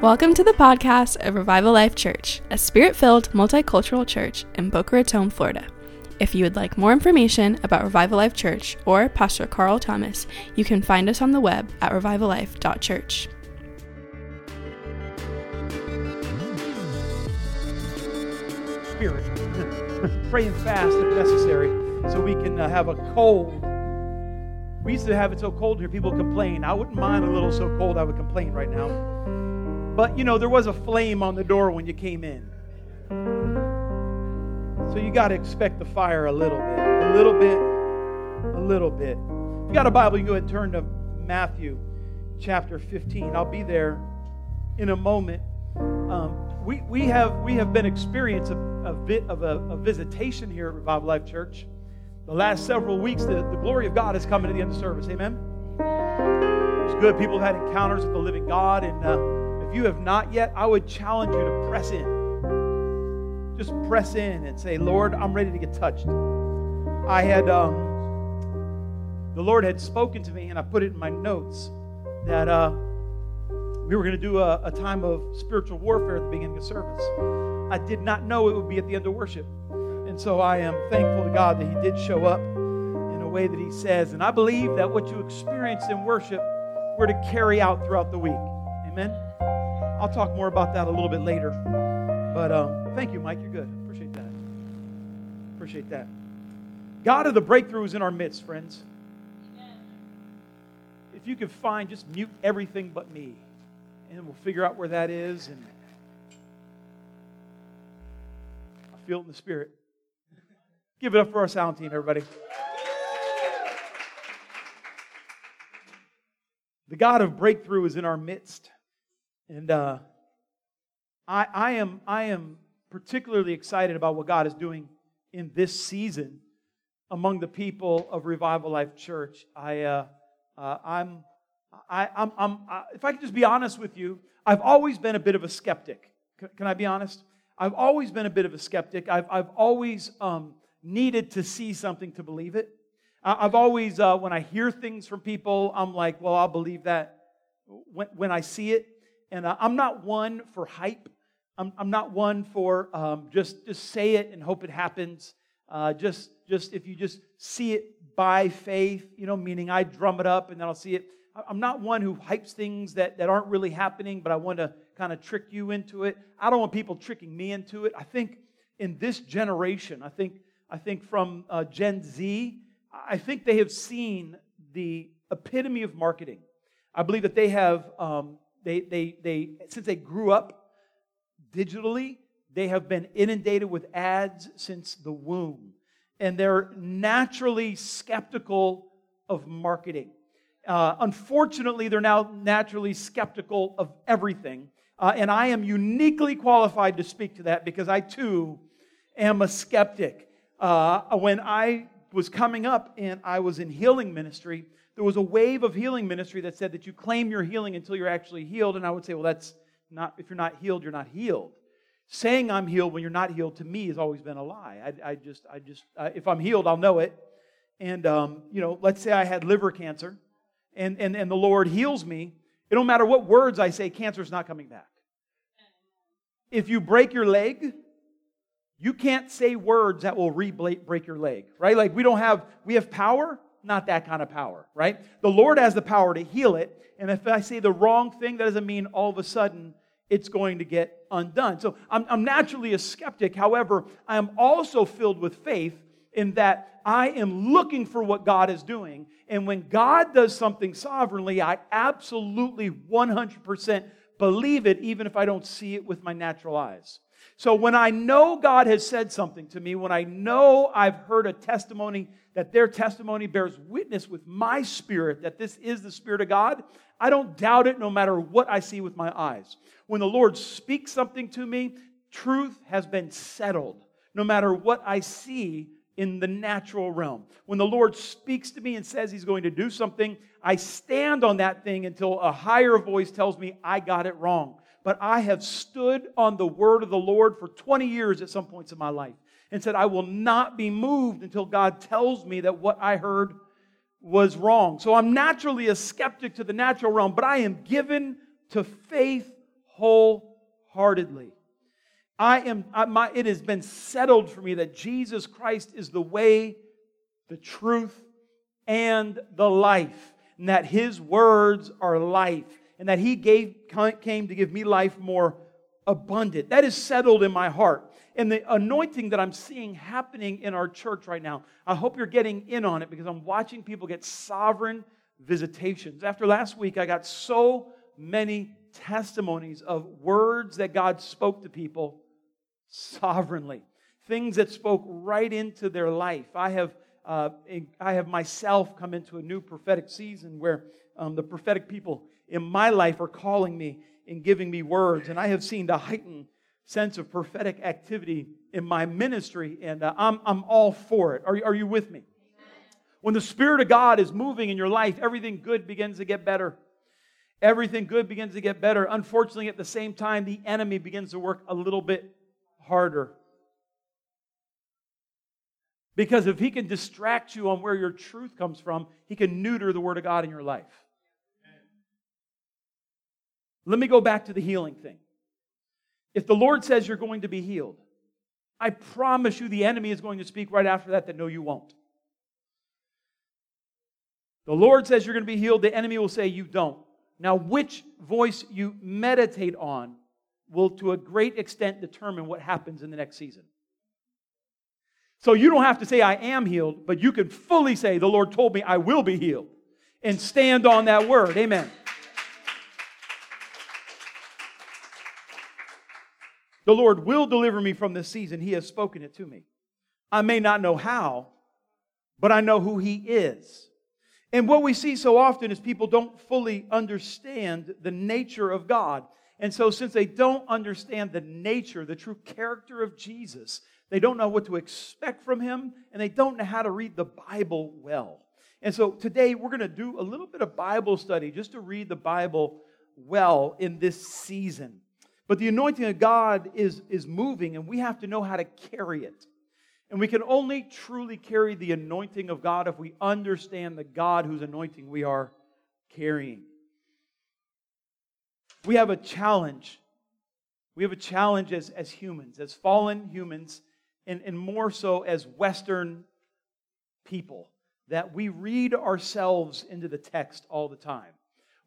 Welcome to the podcast of Revival Life Church, a spirit filled multicultural church in Boca Raton, Florida. If you would like more information about Revival Life Church or Pastor Carl Thomas, you can find us on the web at revivallife.church. Spirit, pray and fast if necessary, so we can uh, have a cold. We used to have it so cold here, people complain. I wouldn't mind a little so cold I would complain right now. But you know, there was a flame on the door when you came in. So you got to expect the fire a little bit, a little bit, a little bit. If you got a Bible, you go ahead and turn to Matthew chapter 15. I'll be there in a moment. Um, we, we, have, we have been experiencing a, a bit of a, a, visitation here at Revival Life Church. The last several weeks, the, the glory of God has come into the end of service. Amen? It's good. People have had encounters with the living God. And uh, if you have not yet, I would challenge you to press in. Just press in and say, Lord, I'm ready to get touched. I had, um, the Lord had spoken to me, and I put it in my notes that. Uh, we were going to do a, a time of spiritual warfare at the beginning of service. I did not know it would be at the end of worship. And so I am thankful to God that He did show up in a way that He says. And I believe that what you experienced in worship, we're to carry out throughout the week. Amen? I'll talk more about that a little bit later. But um, thank you, Mike. You're good. Appreciate that. Appreciate that. God of the breakthrough is in our midst, friends. If you could find, just mute everything but me and we'll figure out where that is. And I feel it in the spirit. Give it up for our sound team, everybody. The God of breakthrough is in our midst. And uh, I, I, am, I am particularly excited about what God is doing in this season among the people of Revival Life Church. I, uh, uh, I'm I, I'm, I'm, I, if I could just be honest with you, I've always been a bit of a skeptic. Can, can I be honest? I've always been a bit of a skeptic. I've, I've always um, needed to see something to believe it. I've always, uh, when I hear things from people, I'm like, well, I'll believe that when, when I see it. And uh, I'm not one for hype. I'm, I'm not one for um, just, just say it and hope it happens. Uh, just, just if you just see it by faith, you know, meaning I drum it up and then I'll see it. I'm not one who hypes things that, that aren't really happening, but I want to kind of trick you into it. I don't want people tricking me into it. I think in this generation, I think, I think from uh, Gen Z, I think they have seen the epitome of marketing. I believe that they have, um, they, they, they, since they grew up digitally, they have been inundated with ads since the womb. And they're naturally skeptical of marketing. Uh, unfortunately, they're now naturally skeptical of everything. Uh, and I am uniquely qualified to speak to that because I too am a skeptic. Uh, when I was coming up and I was in healing ministry, there was a wave of healing ministry that said that you claim your healing until you're actually healed. And I would say, well, that's not, if you're not healed, you're not healed. Saying I'm healed when you're not healed to me has always been a lie. I, I just, I just, uh, if I'm healed, I'll know it. And, um, you know, let's say I had liver cancer and, and, and the Lord heals me, it don't matter what words I say, cancer's not coming back. If you break your leg, you can't say words that will re-break your leg, right? Like we don't have, we have power, not that kind of power, right? The Lord has the power to heal it. And if I say the wrong thing, that doesn't mean all of a sudden it's going to get undone. So I'm, I'm naturally a skeptic. However, I am also filled with faith in that I am looking for what God is doing. And when God does something sovereignly, I absolutely 100% believe it, even if I don't see it with my natural eyes. So when I know God has said something to me, when I know I've heard a testimony that their testimony bears witness with my spirit that this is the Spirit of God, I don't doubt it no matter what I see with my eyes. When the Lord speaks something to me, truth has been settled. No matter what I see in the natural realm. When the Lord speaks to me and says He's going to do something, I stand on that thing until a higher voice tells me I got it wrong. But I have stood on the word of the Lord for 20 years at some points in my life and said, I will not be moved until God tells me that what I heard was wrong. So I'm naturally a skeptic to the natural realm, but I am given to faith wholeheartedly. I am, I, my, it has been settled for me that Jesus Christ is the way, the truth, and the life, and that His words are life, and that He gave, came to give me life more abundant. That is settled in my heart. And the anointing that I'm seeing happening in our church right now, I hope you're getting in on it because I'm watching people get sovereign visitations. After last week, I got so many testimonies of words that God spoke to people sovereignly, things that spoke right into their life. I have, uh, I have myself come into a new prophetic season where um, the prophetic people in my life are calling me and giving me words, and I have seen the heightened sense of prophetic activity in my ministry, and uh, I'm, I'm all for it. Are, are you with me? When the Spirit of God is moving in your life, everything good begins to get better. Everything good begins to get better. Unfortunately, at the same time, the enemy begins to work a little bit harder. Because if he can distract you on where your truth comes from, he can neuter the Word of God in your life. Let me go back to the healing thing. If the Lord says you're going to be healed, I promise you the enemy is going to speak right after that that no, you won't. The Lord says you're going to be healed, the enemy will say you don't. Now, which voice you meditate on will, to a great extent, determine what happens in the next season. So you don't have to say, I am healed, but you can fully say, The Lord told me I will be healed, and stand on that word. Amen. The Lord will deliver me from this season. He has spoken it to me. I may not know how, but I know who He is. And what we see so often is people don't fully understand the nature of God. And so, since they don't understand the nature, the true character of Jesus, they don't know what to expect from him, and they don't know how to read the Bible well. And so, today we're going to do a little bit of Bible study just to read the Bible well in this season. But the anointing of God is, is moving, and we have to know how to carry it. And we can only truly carry the anointing of God if we understand the God whose anointing we are carrying we have a challenge. We have a challenge as, as humans, as fallen humans, and, and more so as Western people, that we read ourselves into the text all the time.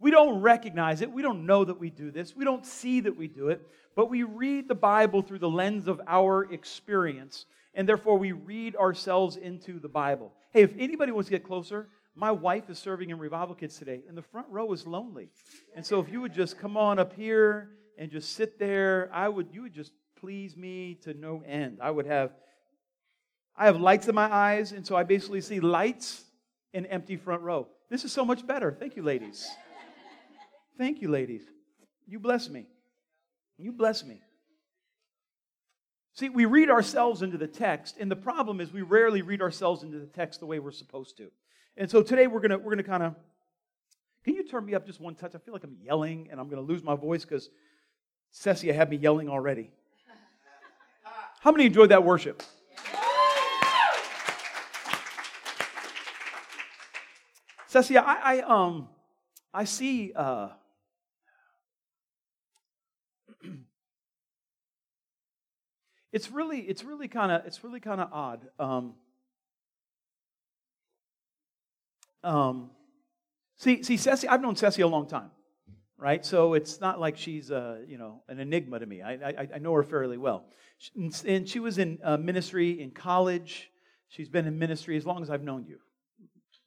We don't recognize it. We don't know that we do this. We don't see that we do it. But we read the Bible through the lens of our experience. And therefore, we read ourselves into the Bible. Hey, if anybody wants to get closer, my wife is serving in revival kids today, and the front row is lonely. And so if you would just come on up here and just sit there, I would you would just please me to no end. I would have I have lights in my eyes, and so I basically see lights and empty front row. This is so much better. Thank you, ladies. Thank you, ladies. You bless me. You bless me. See, we read ourselves into the text, and the problem is we rarely read ourselves into the text the way we're supposed to. And so today we're gonna we're gonna kind of. Can you turn me up just one touch? I feel like I'm yelling and I'm gonna lose my voice because Cessia had me yelling already. How many enjoyed that worship? Cessia, I, I um I see uh, it's really it's really kind of it's really kind of odd. Um, Um, see, see, Ceci, I've known Ceci a long time, right? So it's not like she's, uh, you know, an enigma to me. I, I, I know her fairly well. And she was in uh, ministry in college. She's been in ministry as long as I've known you.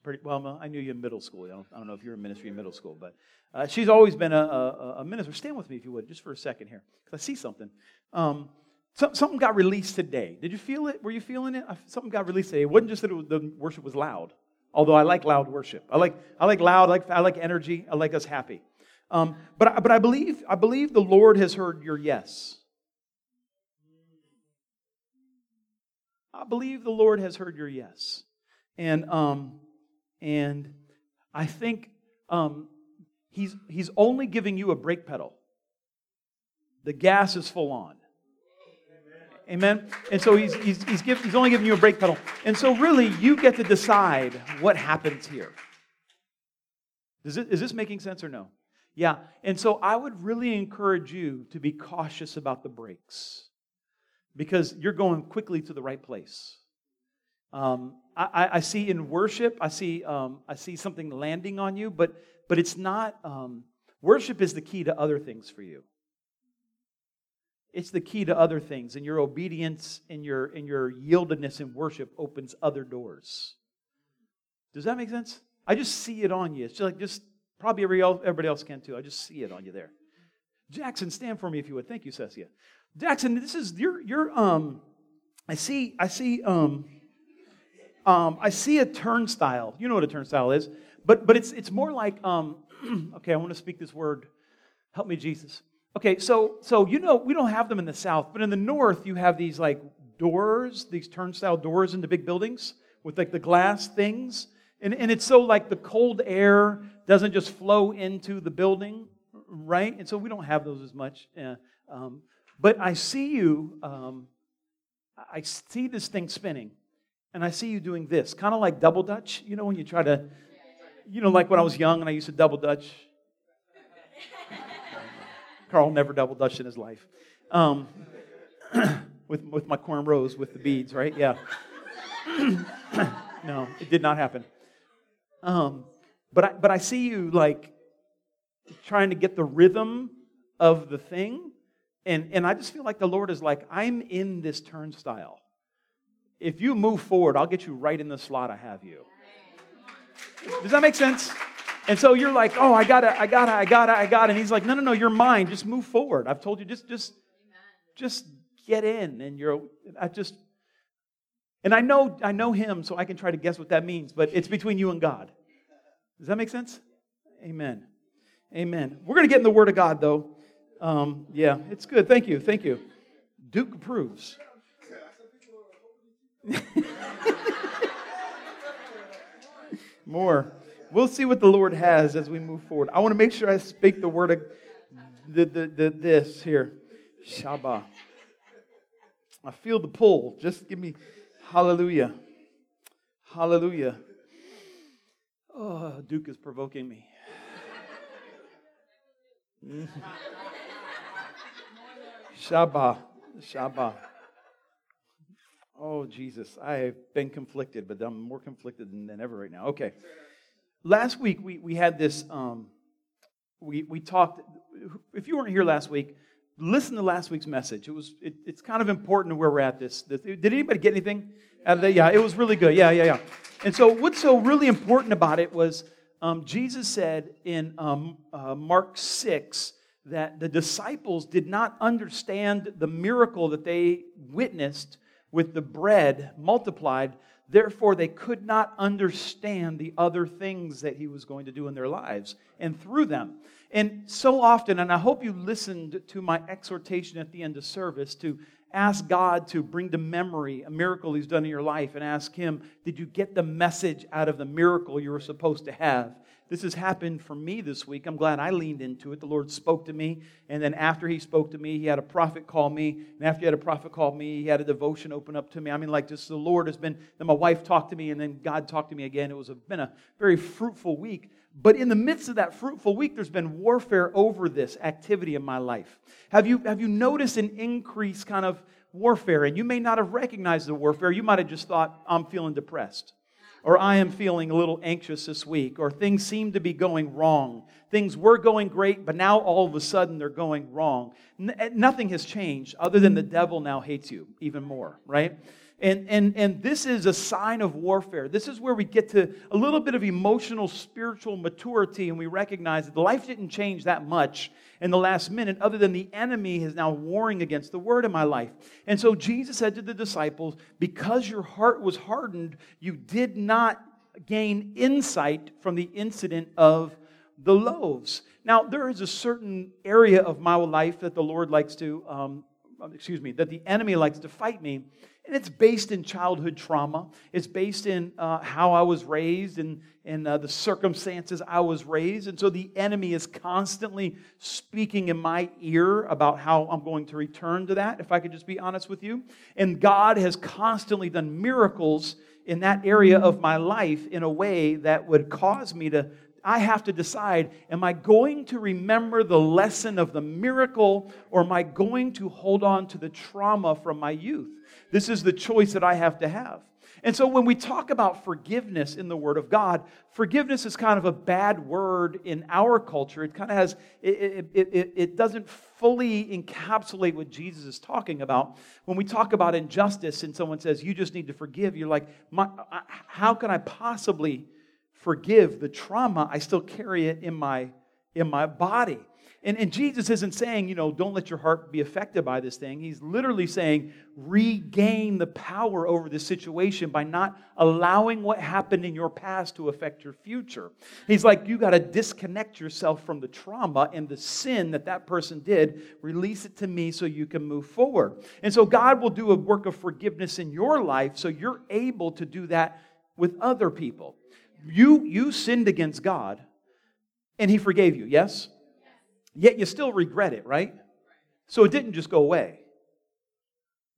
Pretty, well, I knew you in middle school. I don't, I don't know if you were in ministry in middle school, but uh, she's always been a, a, a, minister. Stand with me if you would, just for a second here, because I see something. Um, something got released today. Did you feel it? Were you feeling it? Something got released today. It wasn't just that was, the worship was loud. Although I like loud worship. I like, I like loud, I like, I like energy, I like us happy. Um, but, but I, believe, I believe the Lord has heard your yes. I believe the Lord has heard your yes. And, um, and I think um, he's, he's only giving you a brake pedal. The gas is full on. Amen? And so he's, he's, he's, give, he's only giving you a brake pedal. And so really, you get to decide what happens here. Is, it, is this making sense or no? Yeah. And so I would really encourage you to be cautious about the brakes because you're going quickly to the right place. Um, I, I, see in worship, I see, um, I see something landing on you, but, but it's not, um, worship is the key to other things for you. It's the key to other things, and your obedience and your, and your yieldedness in worship opens other doors. Does that make sense? I just see it on you. It's just like just probably everybody else can too. I just see it on you there. Jackson, stand for me if you would. Thank you, Cecia. Jackson, this is your your um. I see. I see. Um. Um. I see a turnstile. You know what a turnstile is, but but it's it's more like um. okay, I want to speak this word. Help me, Jesus. Okay, so so you know we don't have them in the south, but in the north you have these like doors, these turnstile doors into big buildings with like the glass things. And, and it's so like the cold air doesn't just flow into the building, right? And so we don't have those as much. Uh, um, but I see you, um, I see this thing spinning, and I see you doing this, kind of like double dutch. You know, when you try to, you know, like when I was young and I used to double dutch. Carl never double dutched in his life. Um, with, with my cornrows with the beads, right? Yeah. no, it did not happen. Um, but I, but I see you like trying to get the rhythm of the thing. And, and I just feel like the Lord is like, I'm in this turnstile. If you move forward, I'll get you right in the slot I have you. Does that make sense? And so you're like, oh, I gotta, I gotta, I gotta, I gotta. And he's like, no, no, no, you're mine. Just move forward. I've told you, just, just, just get in. And you're, I just, and I know, I know him, so I can try to guess what that means, but it's between you and God. Does that make sense? Amen. Amen. We're to get in the Word of God, though. Um, yeah, it's good. Thank you. Thank you. Duke approves. More. We'll see what the Lord has as we move forward. I want to make sure I speak the word of the, the, the, this here. Shabbat. I feel the pull. Just give me hallelujah. Hallelujah. Oh, Duke is provoking me. Shabbat. Shabbat. Oh, Jesus. I have been conflicted, but I'm more conflicted than, than ever right now. Okay. Last week, we, we had this, um, we, we talked, if you weren't here last week, listen to last week's message. It was, it, it's kind of important to where we're at this. this did anybody get anything out of that? Yeah, it was really good. Yeah, yeah, yeah. And so, what's so really important about it was um, Jesus said in um, uh, Mark 6 that the disciples did not understand the miracle that they witnessed with the bread multiplied. Therefore, they could not understand the other things that he was going to do in their lives and through them. And so often, and I hope you listened to my exhortation at the end of service to ask God to bring to memory a miracle He's done in your life and ask Him, Did you get the message out of the miracle you were supposed to have? This has happened for me this week. I'm glad I leaned into it. The Lord spoke to me, and then after He spoke to me, He had a prophet call me, and after He had a prophet call me, He had a devotion open up to me. I mean, like just the Lord has been. Then my wife talked to me, and then God talked to me again. It was a, been a very fruitful week. But in the midst of that fruitful week, there's been warfare over this activity in my life. Have you, have you noticed an increase kind of warfare? And you may not have recognized the warfare. You might have just thought, I'm feeling depressed. Or I am feeling a little anxious this week. Or things seem to be going wrong. Things were going great, but now all of a sudden they're going wrong. N- eh, nothing has changed other than the devil now hates you even more, right? And, and, and this is a sign of warfare. This is where we get to a little bit of emotional, spiritual maturity, and we recognize that life didn't change that much in the last minute, other than the enemy is now warring against the word in my life. And so Jesus said to the disciples, Because your heart was hardened, you did not gain insight from the incident of the loaves. Now, there is a certain area of my life that the Lord likes to, um, excuse me, that the enemy likes to fight me. And it's based in childhood trauma. It's based in uh, how I was raised and, and uh, the circumstances I was raised. And so the enemy is constantly speaking in my ear about how I'm going to return to that, if I could just be honest with you. And God has constantly done miracles in that area of my life in a way that would cause me to I have to decide am I going to remember the lesson of the miracle or am I going to hold on to the trauma from my youth? This is the choice that I have to have. And so when we talk about forgiveness in the Word of God, forgiveness is kind of a bad word in our culture. It kind of has, it, it, it, it, doesn't fully encapsulate what Jesus is talking about. When we talk about injustice and someone says, you just need to forgive, you're like, how can I possibly forgive the trauma? I still carry it in my, in my body. And, and Jesus isn't saying, you know, don't let your heart be affected by this thing. He's literally saying, regain the power over this situation by not allowing what happened in your past to affect your future. He's like, you got to disconnect yourself from the trauma and the sin that that person did, release it to me so you can move forward. And so God will do a work of forgiveness in your life so you're able to do that with other people. You, you sinned against God and He forgave you, yes? Yet you still regret it, right? So it didn't just go away.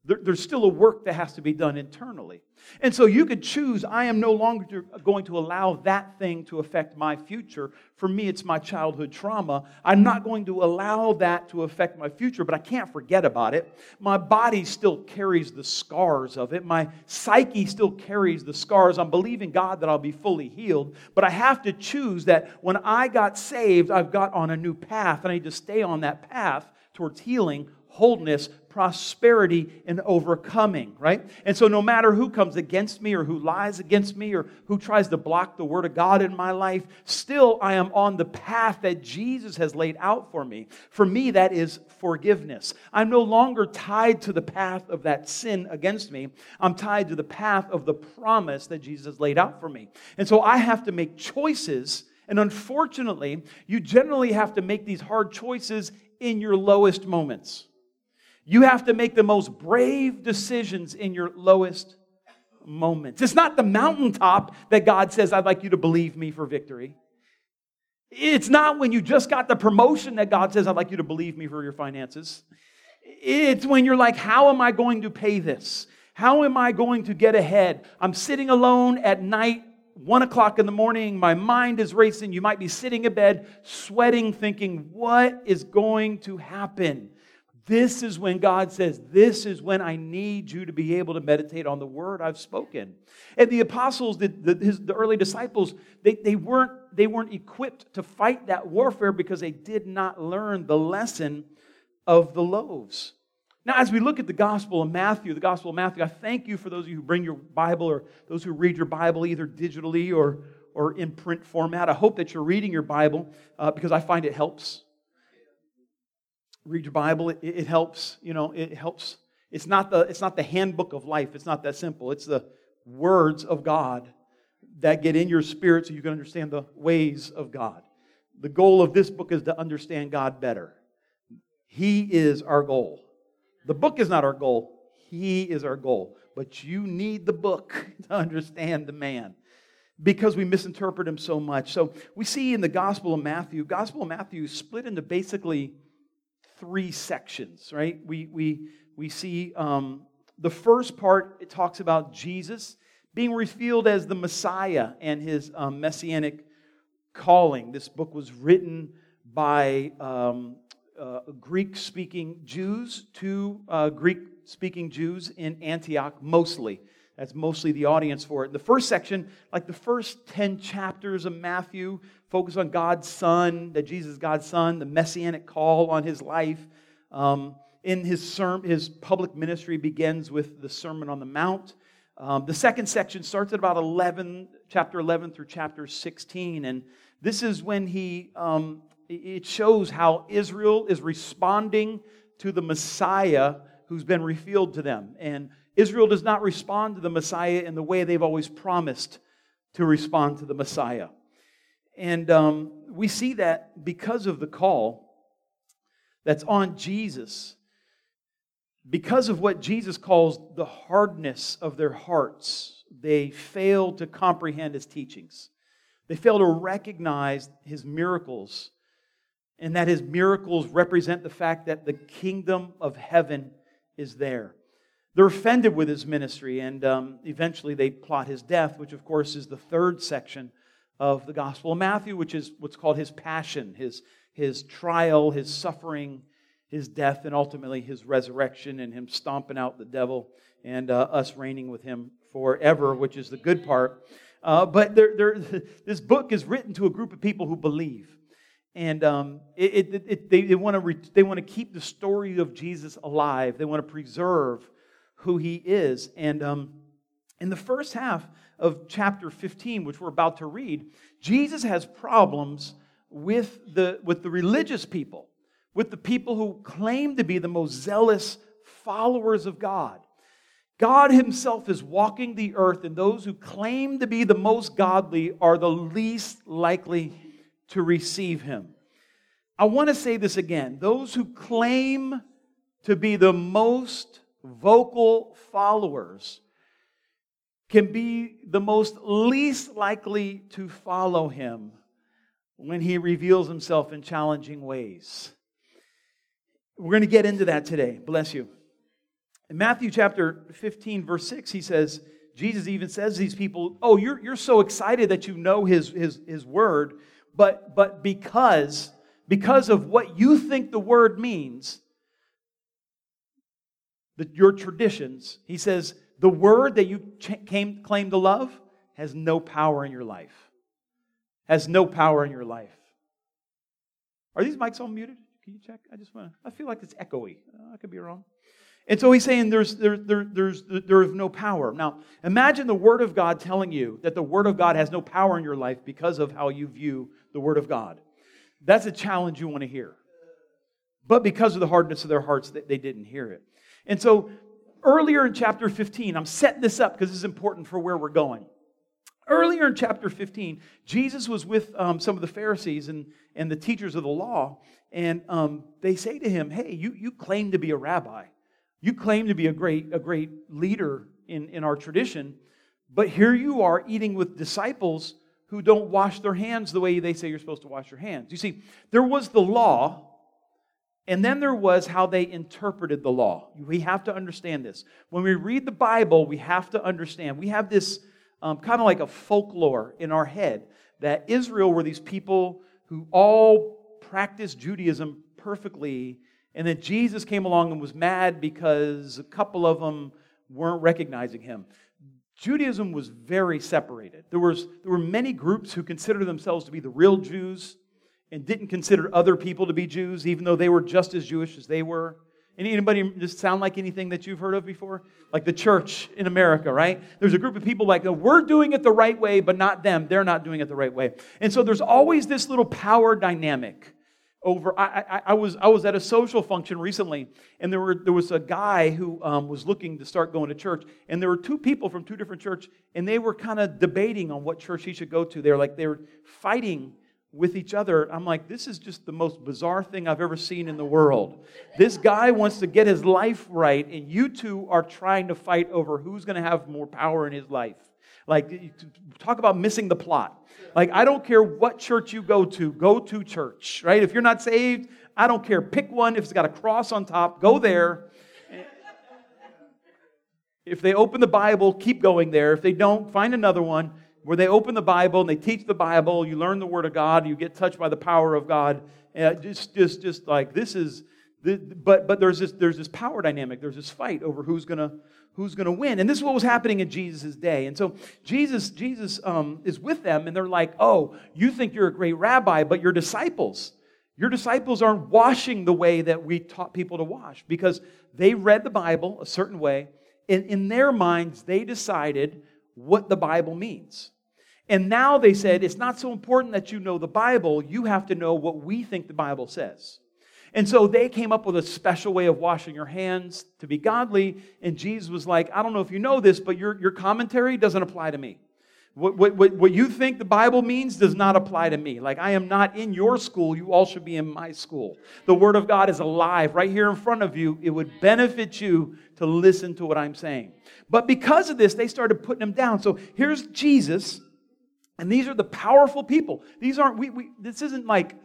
There, there's still a work that has to be done internally. And so you could choose, I am no longer going to allow that thing to affect my future. For me, it's my childhood trauma. I'm not going to allow that to affect my future, but I can't forget about it. My body still carries the scars of it. My psyche still carries the scars. I'm believing God that I'll be fully healed, but I have to choose that when I got saved, I've got on a new path, and I need to stay on that path towards healing wholeness, prosperity, and overcoming, right? And so, no matter who comes against me or who lies against me or who tries to block the Word of God in my life, still I am on the path that Jesus has laid out for me. For me, that is forgiveness. I'm no longer tied to the path of that sin against me, I'm tied to the path of the promise that Jesus laid out for me. And so, I have to make choices. And unfortunately, you generally have to make these hard choices in your lowest moments. You have to make the most brave decisions in your lowest moments. It's not the mountaintop that God says, I'd like you to believe me for victory. It's not when you just got the promotion that God says, I'd like you to believe me for your finances. It's when you're like, How am I going to pay this? How am I going to get ahead? I'm sitting alone at night, one o'clock in the morning. My mind is racing. You might be sitting in bed, sweating, thinking, What is going to happen? This is when God says, This is when I need you to be able to meditate on the word I've spoken. And the apostles, the, the, his, the early disciples, they, they, weren't, they weren't equipped to fight that warfare because they did not learn the lesson of the loaves. Now, as we look at the Gospel of Matthew, the Gospel of Matthew, I thank you for those of you who bring your Bible or those who read your Bible either digitally or, or in print format. I hope that you're reading your Bible uh, because I find it helps read your Bible. It, it, helps, you know, it helps. It's not, the, it's not the handbook of life. It's not that simple. It's the words of God that get in your spirit so you can understand the ways of God. The goal of this book is to understand God better. He is our goal. The book is not our goal, He is our goal. But you need the book to understand the man because we misinterpret him so much. So we see in the Gospel of Matthew, Gospel of Matthew split into basically three sections, right? We, we, we see um, the first part, it talks about Jesus being revealed as the Messiah and his um, messianic calling. This book was written by um, uh, Greek speaking Jews to uh, Greek speaking Jews in Antioch, mostly. That's mostly the audience for it. The first section, like the first 10 chapters of Matthew, focus on God's Son, that Jesus is God's Son, the messianic call on his life. Um, in his, sermon, his public ministry begins with the Sermon on the Mount. Um, the second section starts at about 11, chapter 11 through chapter 16. And this is when he, um, it shows how Israel is responding to the Messiah who's been revealed to them. And Israel does not respond to the Messiah in the way they've always promised to respond to the Messiah. And um, we see that because of the call that's on Jesus, because of what Jesus calls the hardness of their hearts, they fail to comprehend his teachings. They fail to recognize his miracles, and that his miracles represent the fact that the kingdom of heaven is there. They're offended with his ministry, and um, eventually they plot his death, which, of course, is the third section of the Gospel of Matthew, which is what's called his passion, his, his trial, his suffering, his death, and ultimately his resurrection, and him stomping out the devil and uh, us reigning with him forever, which is the good part. Uh, but they're, they're, this book is written to a group of people who believe. And um, it, it, it, they, they want to they want to keep the story of Jesus alive. They want to preserve who he is. And um, in the first half of chapter 15, which we're about to read, Jesus has problems with the, with the religious people, with the people who claim to be the most zealous followers of God. God Himself is walking the earth, and those who claim to be the most godly are the least likely to receive Him. I want to say this again. Those who claim to be the most vocal followers can be the most least likely to follow Him when He reveals Himself in challenging ways. We're going to get into that today. Bless you. In Matthew chapter 15, verse 6, he says, Jesus even says these people, Oh, you're, you're so excited that you know his, his, his word, but, but because, because of what you think the word means, the, your traditions, he says, the word that you ch- came, claim to love has no power in your life. Has no power in your life. Are these mics all muted? Can you check? I just want to, I feel like it's echoey. Uh, I could be wrong. And so he's saying there's, there, there, there's, there is no power. Now, imagine the Word of God telling you that the Word of God has no power in your life because of how you view the Word of God. That's a challenge you want to hear. But because of the hardness of their hearts, they didn't hear it. And so earlier in chapter 15, I'm setting this up because this is important for where we're going. Earlier in chapter 15, Jesus was with um, some of the Pharisees and, and the teachers of the law, and um, they say to him, Hey, you, you claim to be a rabbi. You claim to be a great, a great leader in, in our tradition, but here you are eating with disciples who don't wash their hands the way they say you're supposed to wash your hands. You see, there was the law, and then there was how they interpreted the law. We have to understand this. When we read the Bible, we have to understand. We have this um, kind of like a folklore in our head that Israel were these people who all practiced Judaism perfectly and that Jesus came along and was mad because a couple of them weren't recognizing him. Judaism was very separated. There, was, there were many groups who considered themselves to be the real Jews and didn't consider other people to be Jews, even though they were just as Jewish as they were. Anybody just sound like anything that you've heard of before? Like the church in America, right? There's a group of people like, we're doing it the right way, but not them. They're not doing it the right way. And so there's always this little power dynamic over I, I, I, was i was at a social function recently and there were there was a guy who um, was looking to start going to church and there were two people from two different churches and they were kind of debating on what church he should go to they were like they were fighting with each other i'm like this is just the most bizarre thing i've ever seen in the world this guy wants to get his life right and you two are trying to fight over who's going to have more power in his life like talk about missing the plot like, I don't care what church you go to, go to church, right? If you're not saved, I don't care. Pick one. If it's got a cross on top, go there. If they open the Bible, keep going there. If they don't, find another one where they open the Bible and they teach the Bible. You learn the Word of God. You get touched by the power of God. And just, just, just like this is. But, but there's this there's this power dynamic. There's this fight over who's gonna who's to win. And this is what was happening in Jesus' day. And so Jesus, Jesus um, is with them, and they're like, oh, you think you're a great rabbi, but your disciples, your disciples aren't washing the way that we taught people to wash because they read the Bible a certain way. And in their minds, they decided what the Bible means. And now they said, it's not so important that you know the Bible, you have to know what we think the Bible says. And so they came up with a special way of washing your hands to be godly. And Jesus was like, I don't know if you know this, but your, your commentary doesn't apply to me. What, what, what you think the Bible means does not apply to me. Like, I am not in your school. You all should be in my school. The Word of God is alive right here in front of you. It would benefit you to listen to what I'm saying. But because of this, they started putting him down. So here's Jesus, and these are the powerful people. These aren't, we, we this isn't like,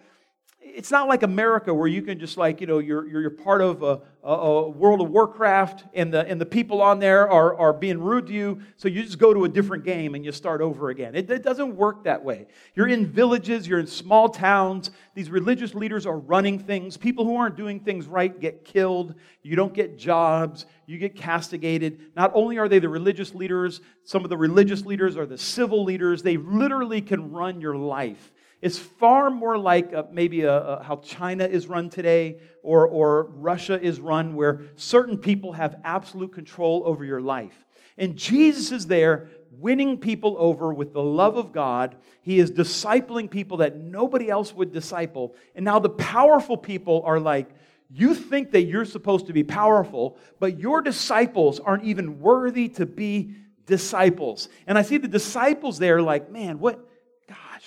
it's not like America where you can just like, you know, you're, you're, part of a, a, a, World of Warcraft and the, and the people on there are, are being rude to you, so you just go to a different game and you start over again. It, it doesn't work that way. You're in villages, you're in small towns. These religious leaders are running things. People who aren't doing things right get killed. You don't get jobs. You get castigated. Not only are they the religious leaders, some of the religious leaders are the civil leaders. They literally can run your life is far more like a, maybe a, a, how China is run today or, or Russia is run, where certain people have absolute control over your life. And Jesus is there winning people over with the love of God. He is discipling people that nobody else would disciple. And now the powerful people are like, you think that you're supposed to be powerful, but your disciples aren't even worthy to be disciples. And I see the disciples there like, man, what?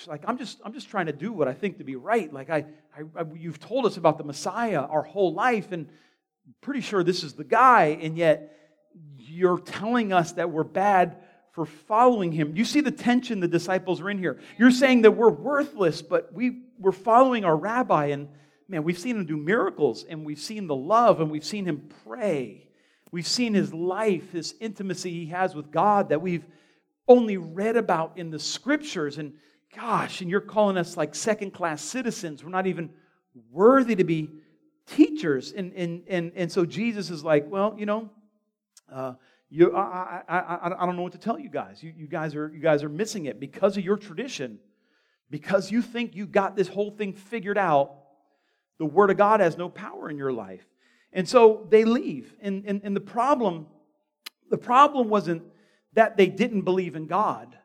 Like I'm just I'm just trying to do what I think to be right. Like I, I, I you've told us about the Messiah our whole life, and I'm pretty sure this is the guy, and yet you're telling us that we're bad for following him. You see the tension the disciples are in here. You're saying that we're worthless, but we, we're following our rabbi, and man, we've seen him do miracles, and we've seen the love, and we've seen him pray. We've seen his life, his intimacy he has with God that we've only read about in the scriptures. And gosh, and you're calling us like second class citizens. We're not even worthy to be teachers. And, and, and, and so Jesus is like, well, you know, uh, you, I, I, I, I don't know what to tell you guys. You, you, guys are, you guys are missing it because of your tradition. Because you think you got this whole thing figured out, the Word of God has no power in your life. And so they leave. And, and, and the problem, the problem wasn't that they didn't believe in God.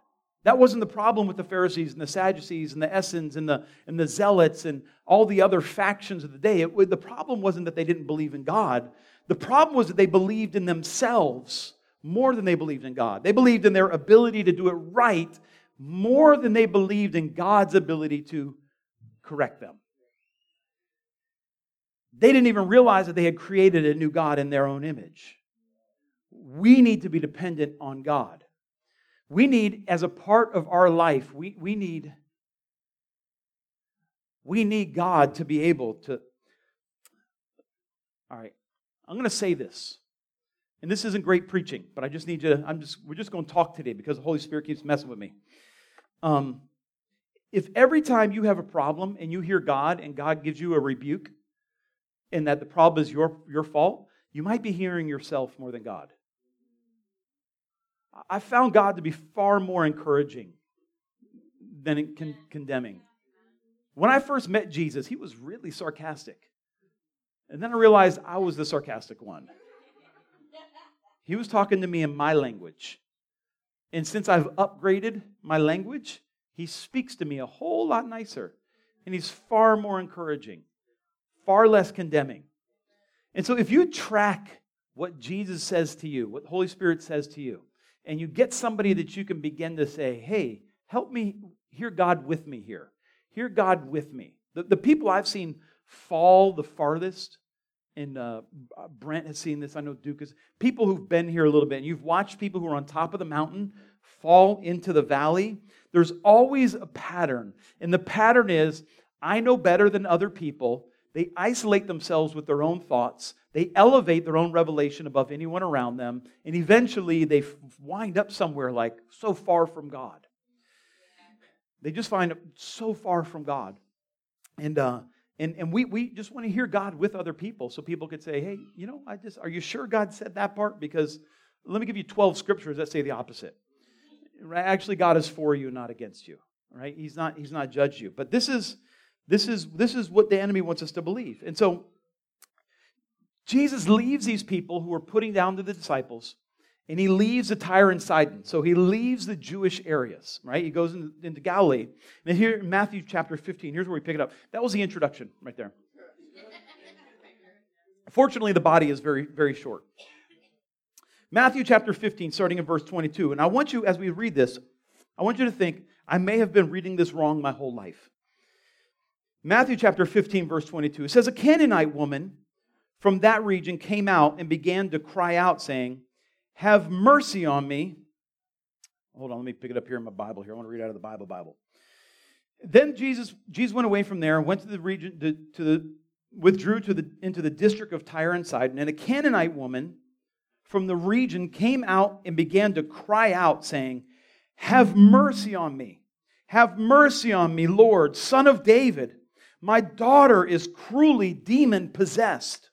That wasn't the problem with the Pharisees and the Sadducees and the Essenes and the, and the Zealots and all the other factions of the day. It, the problem wasn't that they didn't believe in God. The problem was that they believed in themselves more than they believed in God. They believed in their ability to do it right more than they believed in God's ability to correct them. They didn't even realize that they had created a new God in their own image. We need to be dependent on God. We need, as a part of our life, we, we need we need God to be able to. All right, I'm going to say this. And this isn't great preaching, but I just need you to, I'm just, we're just going to talk today because the Holy Spirit keeps messing with me. Um, if every time you have a problem and you hear God and God gives you a rebuke and that the problem is your, your fault, you might be hearing yourself more than God. I found God to be far more encouraging than con- condemning. When I first met Jesus, he was really sarcastic. And then I realized I was the sarcastic one. He was talking to me in my language. And since I've upgraded my language, he speaks to me a whole lot nicer. And he's far more encouraging, far less condemning. And so if you track what Jesus says to you, what the Holy Spirit says to you, and you get somebody that you can begin to say, hey, help me hear God with me here. Hear God with me. The, the people I've seen fall the farthest, and uh, Brent has seen this, I know Duke has, people who've been here a little bit, and you've watched people who are on top of the mountain fall into the valley. There's always a pattern, and the pattern is I know better than other people. They isolate themselves with their own thoughts. They elevate their own revelation above anyone around them, and eventually they wind up somewhere like so far from God. They just find it so far from God. And, uh, and, and we, we just want to hear God with other people so people could say, hey, you know, I just, are you sure God said that part? Because let me give you 12 scriptures that say the opposite. Right? Actually, God is for you, not against you. Right? He's not, he's not judged you. But this is, this is, this is what the enemy wants us to believe. And so Jesus leaves these people who are putting down to the disciples, and he leaves the Tyre and Sidon. So he leaves the Jewish areas, right? He goes into, into Galilee. And here in Matthew chapter 15, here's where we pick it up. That was the introduction right there. Fortunately, the body is very, very short. Matthew chapter 15, starting in verse 22. And I want you, as we read this, I want you to think, I may have been reading this wrong my whole life. Matthew chapter 15, verse 22. It says, A Canaanite woman from that region came out and began to cry out, saying, Have mercy on me. Hold on, let me pick it up here in my Bible here. I want to read out of the Bible Bible. Then Jesus, Jesus went away from there went to the region, to, to the, withdrew to the, into the district of Tyre and Sidon. And a Canaanite woman from the region came out and began to cry out, saying, Have mercy on me. Have mercy on me, Lord, son of David. My daughter is cruelly demon possessed.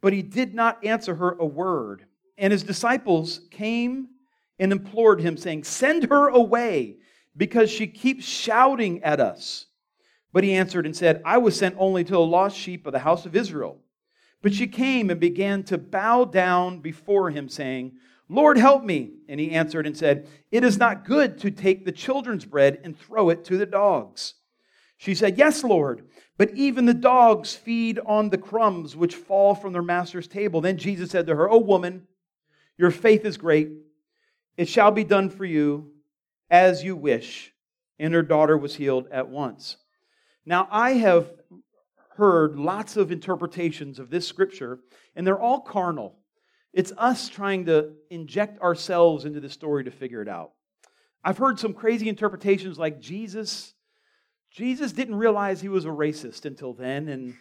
But he did not answer her a word. And his disciples came and implored him, saying, Send her away because she keeps shouting at us. But he answered and said, I was sent only to the lost sheep of the house of Israel. But she came and began to bow down before him, saying, Lord, help me. And he answered and said, It is not good to take the children's bread and throw it to the dogs. She said, Yes, Lord, but even the dogs feed on the crumbs which fall from their master's table. Then Jesus said to her, O woman, your faith is great. It shall be done for you as you wish. And her daughter was healed at once. Now, I have heard lots of interpretations of this scripture, and they're all carnal. It's us trying to inject ourselves into the story to figure it out. I've heard some crazy interpretations like Jesus Jesus didn't realize he was a racist until then and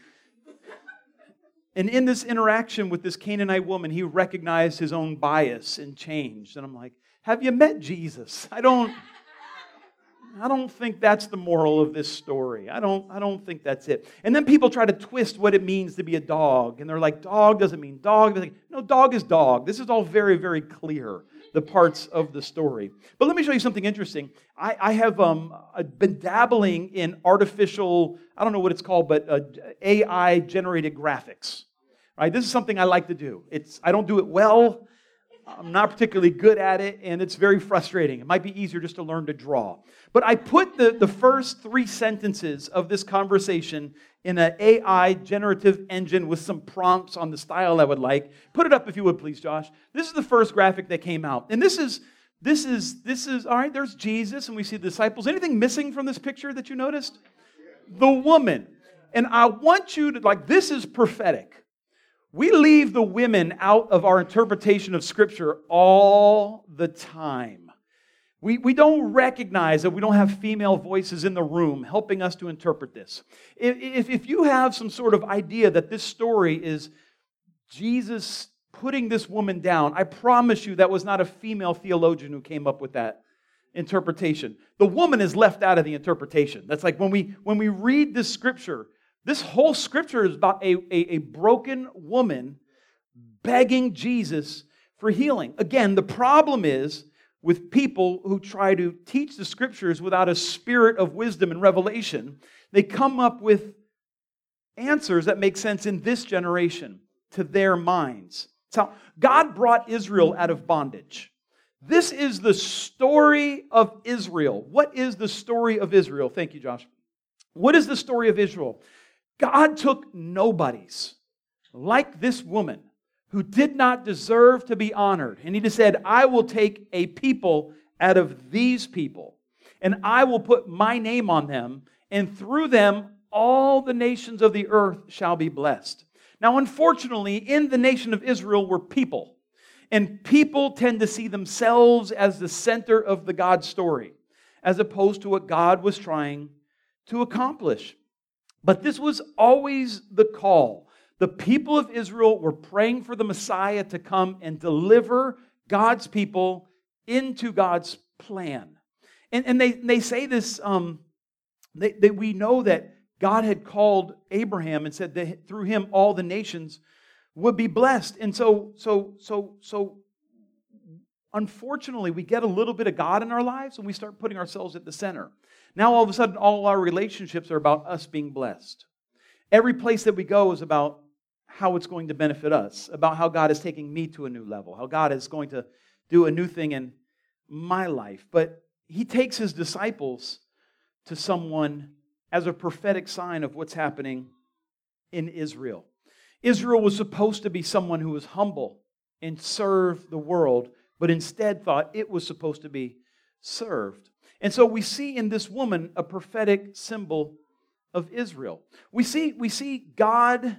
and in this interaction with this Canaanite woman, he recognized his own bias and changed. And I'm like, have you met Jesus? I don't I don't think that's the moral of this story. I don't, I don't think that's it. And then people try to twist what it means to be a dog. And they're like, dog doesn't mean dog. Like, no, dog is dog. This is all very, very clear, the parts of the story. But let me show you something interesting. I, I have um, been dabbling in artificial, I don't know what it's called, but uh, AI generated graphics. Right? This is something I like to do. It's, I don't do it well. I'm not particularly good at it, and it's very frustrating. It might be easier just to learn to draw. But I put the, the first three sentences of this conversation in an AI generative engine with some prompts on the style I would like. Put it up if you would, please, Josh. This is the first graphic that came out. And this is, this is, this is, all right, there's Jesus, and we see the disciples. Anything missing from this picture that you noticed? The woman. And I want you to, like, this is prophetic. We leave the women out of our interpretation of Scripture all the time. We, we don't recognize that we don't have female voices in the room helping us to interpret this. If, if you have some sort of idea that this story is Jesus putting this woman down, I promise you that was not a female theologian who came up with that interpretation. The woman is left out of the interpretation. That's like when we when we read this scripture, this whole scripture is about a, a, a, broken woman begging Jesus for healing. Again, the problem is with people who try to teach the scriptures without a spirit of wisdom and revelation, they come up with answers that make sense in this generation to their minds. So God brought Israel out of bondage. This is the story of Israel. What is the story of Israel? Thank you, Josh. What is the story of Israel? God took nobodies like this woman who did not deserve to be honored. And he just said, I will take a people out of these people, and I will put my name on them, and through them all the nations of the earth shall be blessed. Now, unfortunately, in the nation of Israel were people, and people tend to see themselves as the center of the God story, as opposed to what God was trying to accomplish. But this was always the call. The people of Israel were praying for the Messiah to come and deliver God's people into God's plan. And, and they, they say this, um, they, they, we know that God had called Abraham and said that through him all the nations would be blessed. And so, so, so, so, unfortunately, we get a little bit of God in our lives and we start putting ourselves at the center. Now, all of a sudden, all our relationships are about us being blessed. Every place that we go is about how it's going to benefit us, about how God is taking me to a new level, how God is going to do a new thing in my life. But He takes His disciples to someone as a prophetic sign of what's happening in Israel. Israel was supposed to be someone who was humble and serve the world, but instead thought it was supposed to be served. And so we see in this woman a prophetic symbol of Israel. We see, we see God,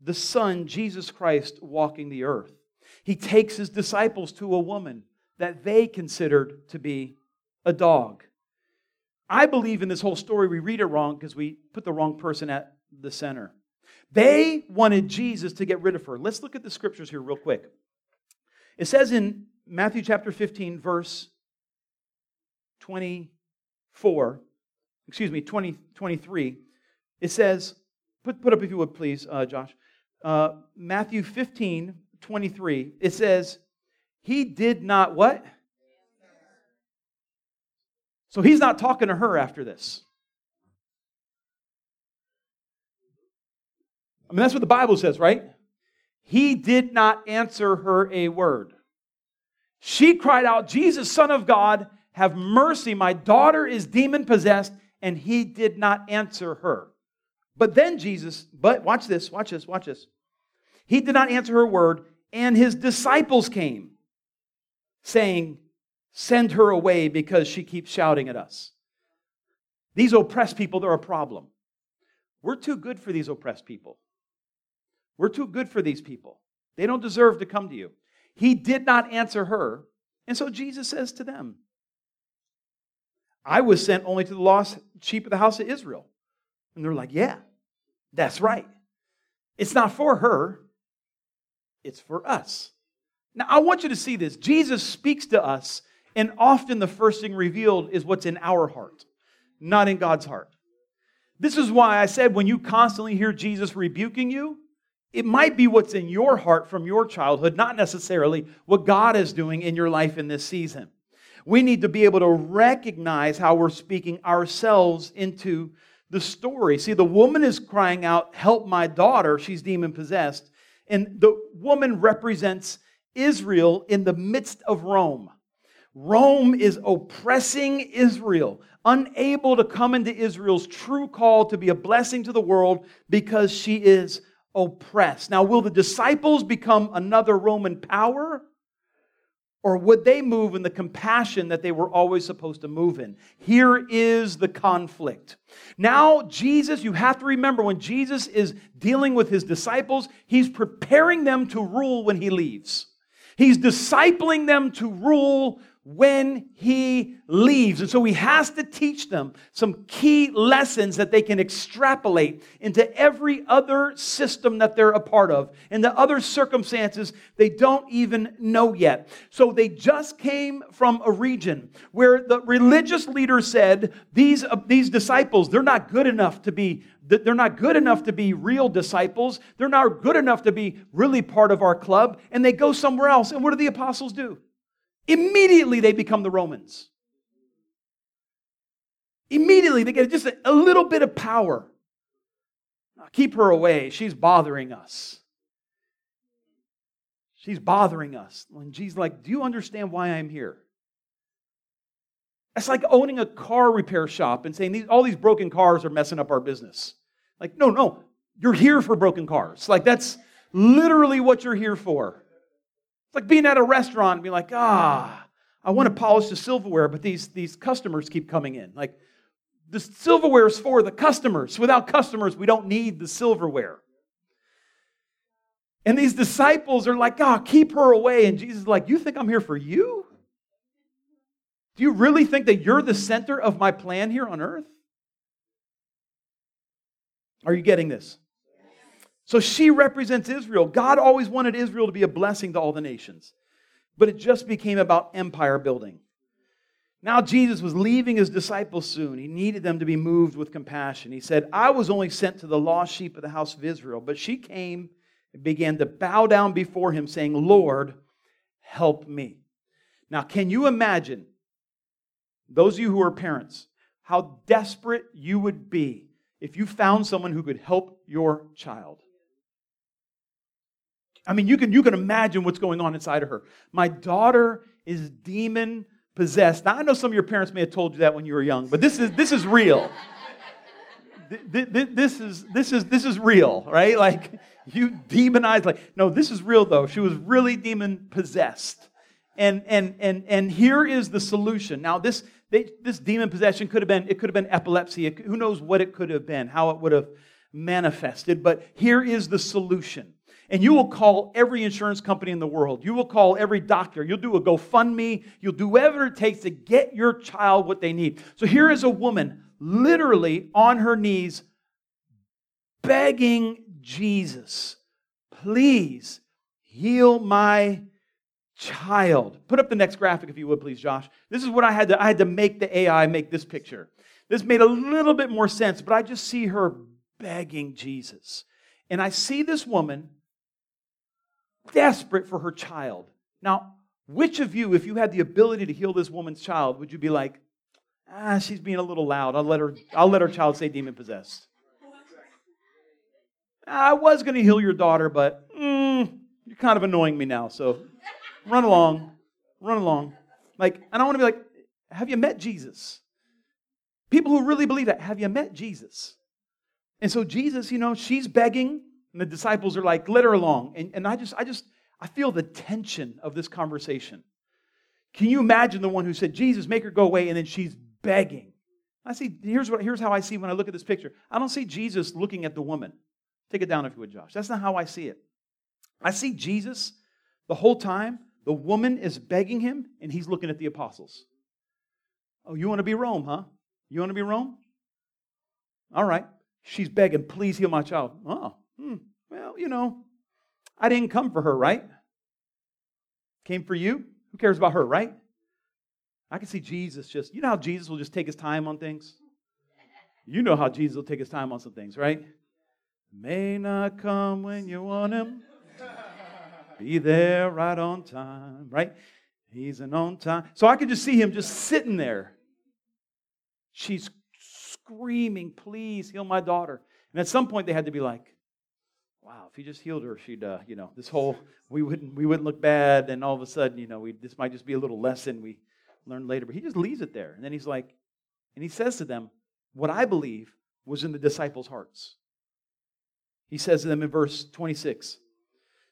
the Son, Jesus Christ, walking the earth. He takes his disciples to a woman that they considered to be a dog. I believe in this whole story, we read it wrong because we put the wrong person at the center. They wanted Jesus to get rid of her. Let's look at the scriptures here, real quick. It says in Matthew chapter 15, verse 24, excuse me, 20, 23, it says, put, put up if you would please, uh, Josh. Uh, Matthew 15, 23, it says, He did not what? So he's not talking to her after this. I mean, that's what the Bible says, right? He did not answer her a word. She cried out, Jesus, Son of God, have mercy. My daughter is demon possessed. And he did not answer her. But then Jesus, but watch this, watch this, watch this. He did not answer her word, and his disciples came, saying, Send her away because she keeps shouting at us. These oppressed people, they're a problem. We're too good for these oppressed people. We're too good for these people. They don't deserve to come to you. He did not answer her. And so Jesus says to them, I was sent only to the lost sheep of the house of Israel. And they're like, Yeah, that's right. It's not for her, it's for us. Now, I want you to see this. Jesus speaks to us, and often the first thing revealed is what's in our heart, not in God's heart. This is why I said when you constantly hear Jesus rebuking you, it might be what's in your heart from your childhood, not necessarily what God is doing in your life in this season. We need to be able to recognize how we're speaking ourselves into the story. See, the woman is crying out, Help my daughter. She's demon possessed. And the woman represents Israel in the midst of Rome. Rome is oppressing Israel, unable to come into Israel's true call to be a blessing to the world because she is oppressed. Now, will the disciples become another Roman power? Or would they move in the compassion that they were always supposed to move in? Here is the conflict. Now, Jesus, you have to remember when Jesus is dealing with his disciples, he's preparing them to rule when he leaves. He's discipling them to rule when he leaves. And so he has to teach them some key lessons that they can extrapolate into every other system that they're a part of, into other circumstances they don't even know yet. So they just came from a region where the religious leader said, These, uh, these disciples, they're not good enough to be. They're not good enough to be real disciples. They're not good enough to be really part of our club. And they go somewhere else. And what do the apostles do? Immediately they become the Romans. Immediately they get just a, a little bit of power. keep her away. She's bothering us. She's bothering us. When Jesus like, do you understand why I'm here? It's like owning a car repair shop and saying these, all these broken cars are messing up our business. Like, no, no, you're here for broken cars. Like, that's literally what you're here for. It's like being at a restaurant and being like, ah, I want to polish the silverware, but these, these customers keep coming in. Like, the silverware is for the customers. Without customers, we don't need the silverware. And these disciples are like, ah, oh, keep her away. And Jesus is like, you think I'm here for you? Do you really think that you're the center of my plan here on earth? Are you getting this? So she represents Israel. God always wanted Israel to be a blessing to all the nations, but it just became about empire building. Now, Jesus was leaving his disciples soon. He needed them to be moved with compassion. He said, I was only sent to the lost sheep of the house of Israel. But she came and began to bow down before him, saying, Lord, help me. Now, can you imagine, those of you who are parents, how desperate you would be if you found someone who could help your child? I mean, you can, you can imagine what's going on inside of her. My daughter is demon possessed. Now, I know some of your parents may have told you that when you were young, but this is, this is real. this is, this, is, this is real, right? Like, you demonized, like, no, this is real though. She was really demon possessed. And, and, and, and here is the solution. Now, this, they, this demon possession could have been, it could have been epilepsy. It, who knows what it could have been, how it would have manifested. But here is the solution. And you will call every insurance company in the world. You will call every doctor. You'll do a GoFundMe. You'll do whatever it takes to get your child what they need. So here is a woman literally on her knees begging Jesus, please heal my child. Put up the next graphic if you would, please, Josh. This is what I had to I had to make the AI make this picture. This made a little bit more sense, but I just see her begging Jesus. And I see this woman desperate for her child. Now, which of you, if you had the ability to heal this woman's child, would you be like, ah, she's being a little loud. I'll let her, I'll let her child say demon possessed. I was going to heal your daughter, but mm, you're kind of annoying me now. So run along, run along. Like, and I want to be like, have you met Jesus? People who really believe that, have you met Jesus? And so Jesus, you know, she's begging, and the disciples are like, let her along. And, and I just, I just, I feel the tension of this conversation. Can you imagine the one who said, Jesus, make her go away, and then she's begging? I see, here's, what, here's how I see when I look at this picture. I don't see Jesus looking at the woman. Take it down if you would, Josh. That's not how I see it. I see Jesus the whole time. The woman is begging him, and he's looking at the apostles. Oh, you want to be Rome, huh? You want to be Rome? All right. She's begging, please heal my child. Oh, hmm. well, you know, I didn't come for her, right? Came for you. Who cares about her, right? I can see Jesus just, you know how Jesus will just take his time on things? You know how Jesus will take his time on some things, right? May not come when you want him. Be there right on time, right? He's an on time. So I could just see him just sitting there. She's screaming, please heal my daughter. And at some point they had to be like, wow, if he just healed her, she'd, uh, you know, this whole, we wouldn't, we wouldn't look bad. And all of a sudden, you know, we, this might just be a little lesson we learn later. But he just leaves it there. And then he's like, and he says to them, what I believe was in the disciples' hearts. He says to them in verse 26,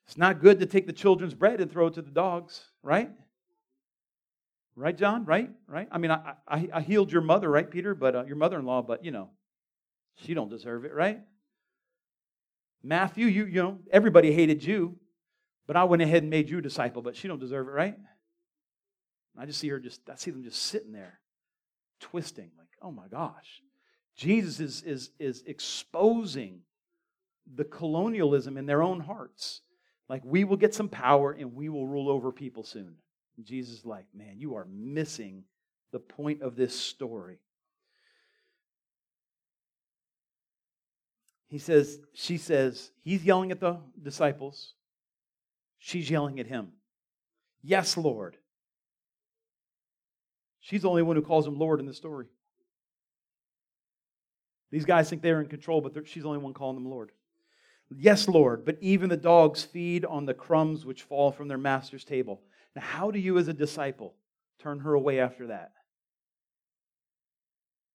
it's not good to take the children's bread and throw it to the dogs, right? Right, John? Right? Right? I mean, I, I, I healed your mother, right, Peter? But uh, your mother-in-law, but you know, she don't deserve it, right? Matthew, you you know, everybody hated you, but I went ahead and made you a disciple, but she don't deserve it, right? I just see her just I see them just sitting there, twisting, like, oh my gosh. Jesus is is is exposing the colonialism in their own hearts. Like we will get some power and we will rule over people soon. And Jesus is like, man, you are missing the point of this story. He says, she says, he's yelling at the disciples. She's yelling at him. Yes, Lord. She's the only one who calls him Lord in the story. These guys think they're in control, but she's the only one calling them Lord. Yes, Lord, but even the dogs feed on the crumbs which fall from their master's table. Now, how do you, as a disciple, turn her away after that?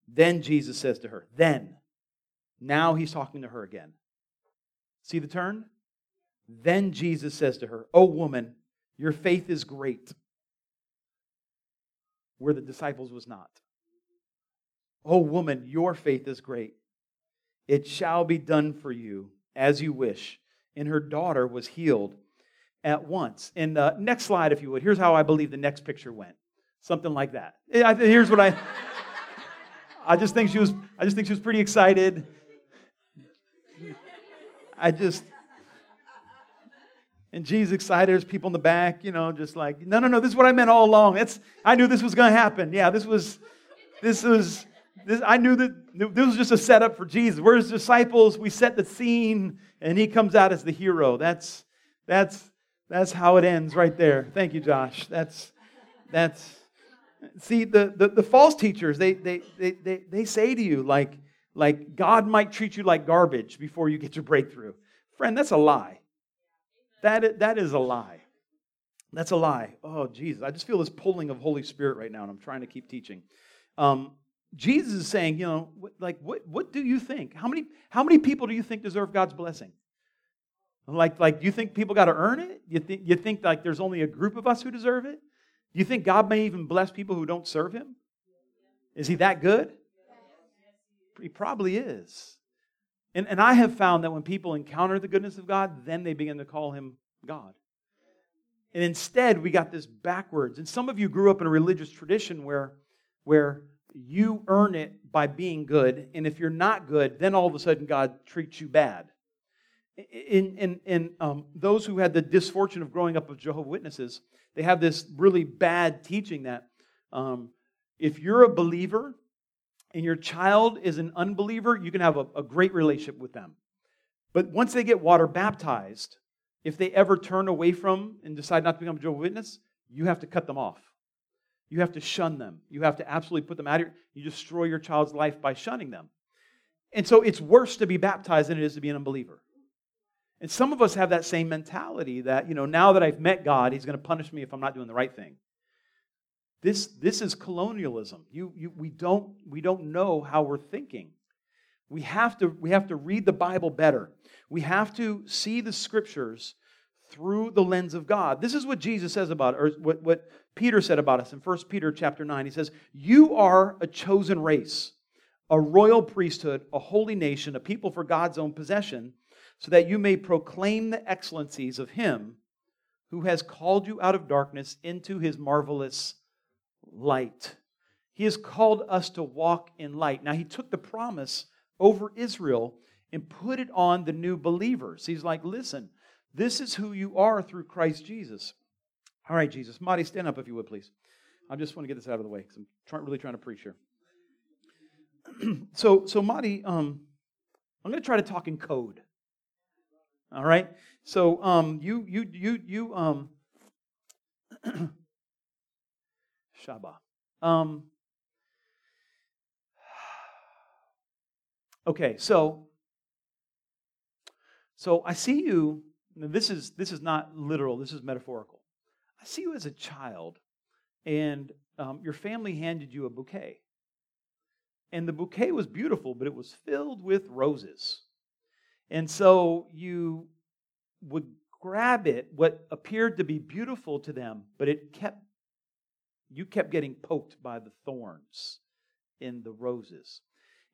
Then Jesus says to her, Then. Now he's talking to her again. See the turn? Then Jesus says to her, Oh, woman, your faith is great. Where the disciples was not. Oh, woman, your faith is great. It shall be done for you as you wish. And her daughter was healed at once. And uh, next slide, if you would. Here's how I believe the next picture went. Something like that. Here's what I. I just think she was. I just think she was pretty excited. I just. And Jesus excited. There's people in the back, you know, just like, no, no, no. This is what I meant all along. That's. I knew this was going to happen. Yeah, this was. This was this, I knew that this was just a setup for Jesus. We're his disciples. We set the scene, and he comes out as the hero. That's, that's, that's how it ends right there. Thank you, Josh. That's, that's, see, the, the, the false teachers, they, they, they, they, they say to you, like, like, God might treat you like garbage before you get your breakthrough. Friend, that's a lie. That, that is a lie. That's a lie. Oh, Jesus. I just feel this pulling of Holy Spirit right now, and I'm trying to keep teaching. Um, Jesus is saying, you know, like, what, what do you think? How many, how many people do you think deserve God's blessing? Like, like, do you think people got to earn it? You think, you think like there's only a group of us who deserve it? Do you think God may even bless people who don't serve Him? Is He that good? He probably is. And, and I have found that when people encounter the goodness of God, then they begin to call him God. And instead, we got this backwards. And some of you grew up in a religious tradition where, where you earn it by being good. And if you're not good, then all of a sudden God treats you bad. In, in, in um, those who had the misfortune of growing up with Jehovah Witnesses, they have this really bad teaching that um, if you're a believer and your child is an unbeliever, you can have a, a great relationship with them. But once they get water baptized, if they ever turn away from and decide not to become a Jehovah's Witness, you have to cut them off. You have to shun them. You have to absolutely put them out of. You destroy your child's life by shunning them. And so it's worse to be baptized than it is to be an unbeliever. And some of us have that same mentality that, you know, now that I've met God, He's going to punish me if I'm not doing the right thing. This, this is colonialism. You, you, we, don't, we don't know how we're thinking. We have, to, we have to read the Bible better. We have to see the scriptures through the lens of God. This is what Jesus says about or what, what Peter said about us in 1 Peter chapter 9. He says, You are a chosen race, a royal priesthood, a holy nation, a people for God's own possession, so that you may proclaim the excellencies of Him who has called you out of darkness into His marvelous light. He has called us to walk in light. Now, He took the promise over Israel and put it on the new believers. He's like, listen, this is who you are through Christ Jesus. All right, Jesus. Marty, stand up if you would, please. I just want to get this out of the way because I'm try, really trying to preach here. so, so Marty, um, I'm going to try to talk in code. All right. So, um, you, you, you, you, um, Shaba. Um, okay, so so I see you. This is this is not literal. This is metaphorical. I see you as a child, and um, your family handed you a bouquet, and the bouquet was beautiful, but it was filled with roses, and so you would grab it, what appeared to be beautiful to them, but it kept you kept getting poked by the thorns in the roses.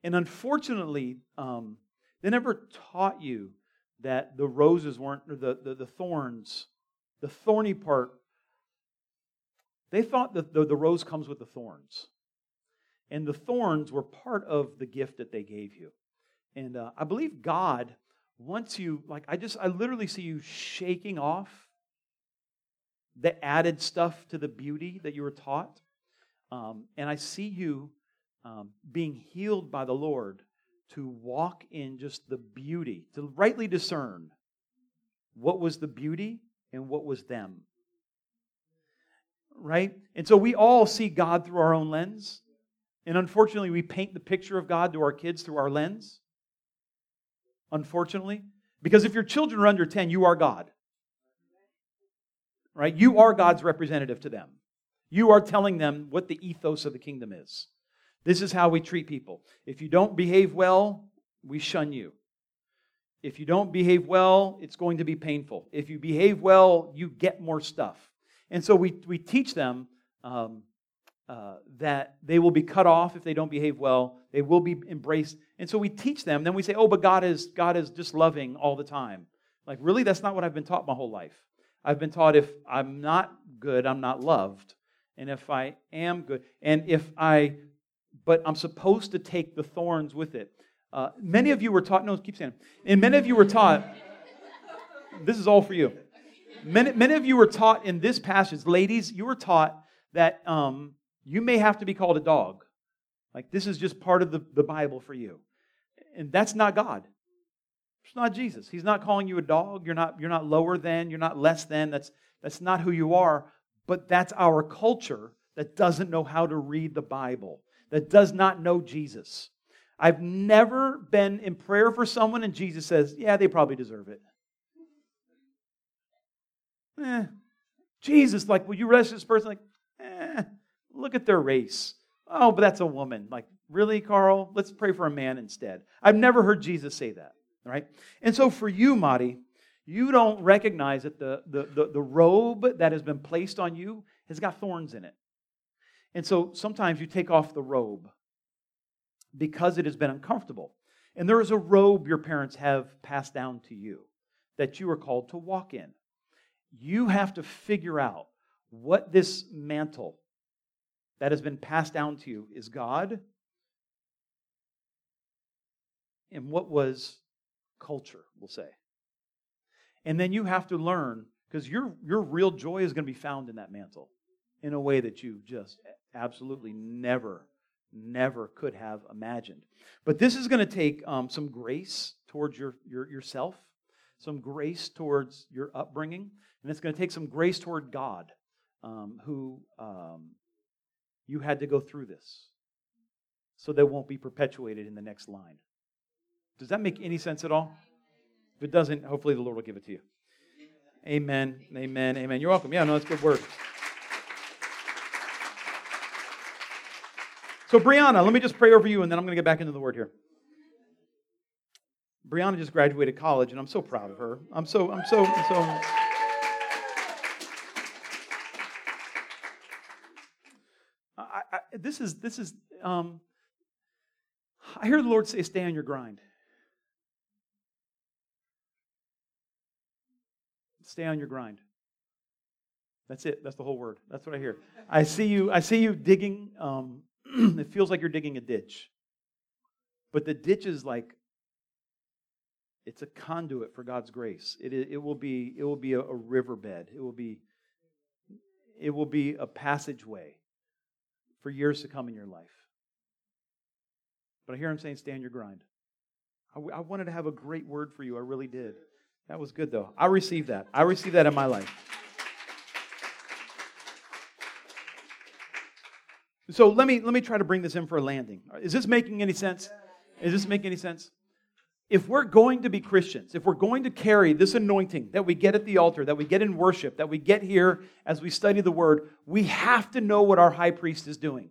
And unfortunately, um, they never taught you that the roses weren't, or the, the, the thorns, the thorny part, they thought that the, the rose comes with the thorns. And the thorns were part of the gift that they gave you. And uh, I believe God wants you, like, I just, I literally see you shaking off the added stuff to the beauty that you were taught. Um, and I see you um, being healed by the Lord to walk in just the beauty, to rightly discern what was the beauty and what was them. Right? And so we all see God through our own lens. And unfortunately, we paint the picture of God to our kids through our lens. Unfortunately. Because if your children are under 10, you are God right? You are God's representative to them. You are telling them what the ethos of the kingdom is. This is how we treat people. If you don't behave well, we shun you. If you don't behave well, it's going to be painful. If you behave well, you get more stuff. And so we, we teach them um, uh, that they will be cut off if they don't behave well. They will be embraced. And so we teach them. Then we say, oh, but God is, God is just loving all the time. Like, really? That's not what I've been taught my whole life. I've been taught if I'm not good, I'm not loved. And if I am good, and if I, but I'm supposed to take the thorns with it. Uh, many of you were taught, no, keep saying, and many of you were taught, this is all for you. Many, many of you were taught in this passage, ladies, you were taught that um, you may have to be called a dog. Like this is just part of the, the Bible for you. And that's not God. It's not Jesus. He's not calling you a dog. You're not, you're not lower than, you're not less than. That's, that's not who you are. But that's our culture that doesn't know how to read the Bible, that does not know Jesus. I've never been in prayer for someone and Jesus says, Yeah, they probably deserve it. Eh. Jesus, like, will you rest this person? Like, eh, look at their race. Oh, but that's a woman. Like, really, Carl? Let's pray for a man instead. I've never heard Jesus say that right? And so for you, Madi, you don't recognize that the, the, the, the robe that has been placed on you has got thorns in it. And so sometimes you take off the robe because it has been uncomfortable. And there is a robe your parents have passed down to you that you are called to walk in. You have to figure out what this mantle that has been passed down to you is God and what was culture, we'll say. And then you have to learn because your, your real joy is going to be found in that mantle in a way that you just absolutely never, never could have imagined. But this is going to take um, some grace towards your, your, yourself, some grace towards your upbringing, and it's going to take some grace toward God, um, who um, you had to go through this so that won't be perpetuated in the next line. Does that make any sense at all? If it doesn't, hopefully the Lord will give it to you. Amen. Amen. Amen. You're welcome. Yeah, no, that's good word. So, Brianna, let me just pray over you, and then I'm going to get back into the word here. Brianna just graduated college, and I'm so proud of her. I'm so, I'm so, I'm so. I, I, this is, this is. Um, I hear the Lord say, "Stay on your grind." Stay on your grind. That's it. That's the whole word. That's what I hear. I see you. I see you digging. Um, it feels like you're digging a ditch, but the ditch is like it's a conduit for God's grace. It, it will be. It will be a, a riverbed. It will be. It will be a passageway for years to come in your life. But I hear him saying, "Stand your grind." I, I wanted to have a great word for you. I really did. That was good, though. I received that. I received that in my life. So let me let me try to bring this in for a landing. Is this making any sense? Is this making any sense? If we're going to be Christians, if we're going to carry this anointing that we get at the altar, that we get in worship, that we get here as we study the word, we have to know what our high priest is doing.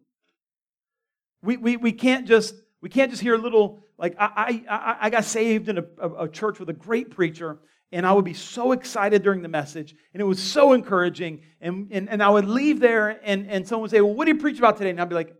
We, we, we can't just we can't just hear a little like I, I, I got saved in a, a, church with a great preacher, and I would be so excited during the message, and it was so encouraging. And, and, and I would leave there, and, and someone would say, Well, what did you preach about today? And I'd be like,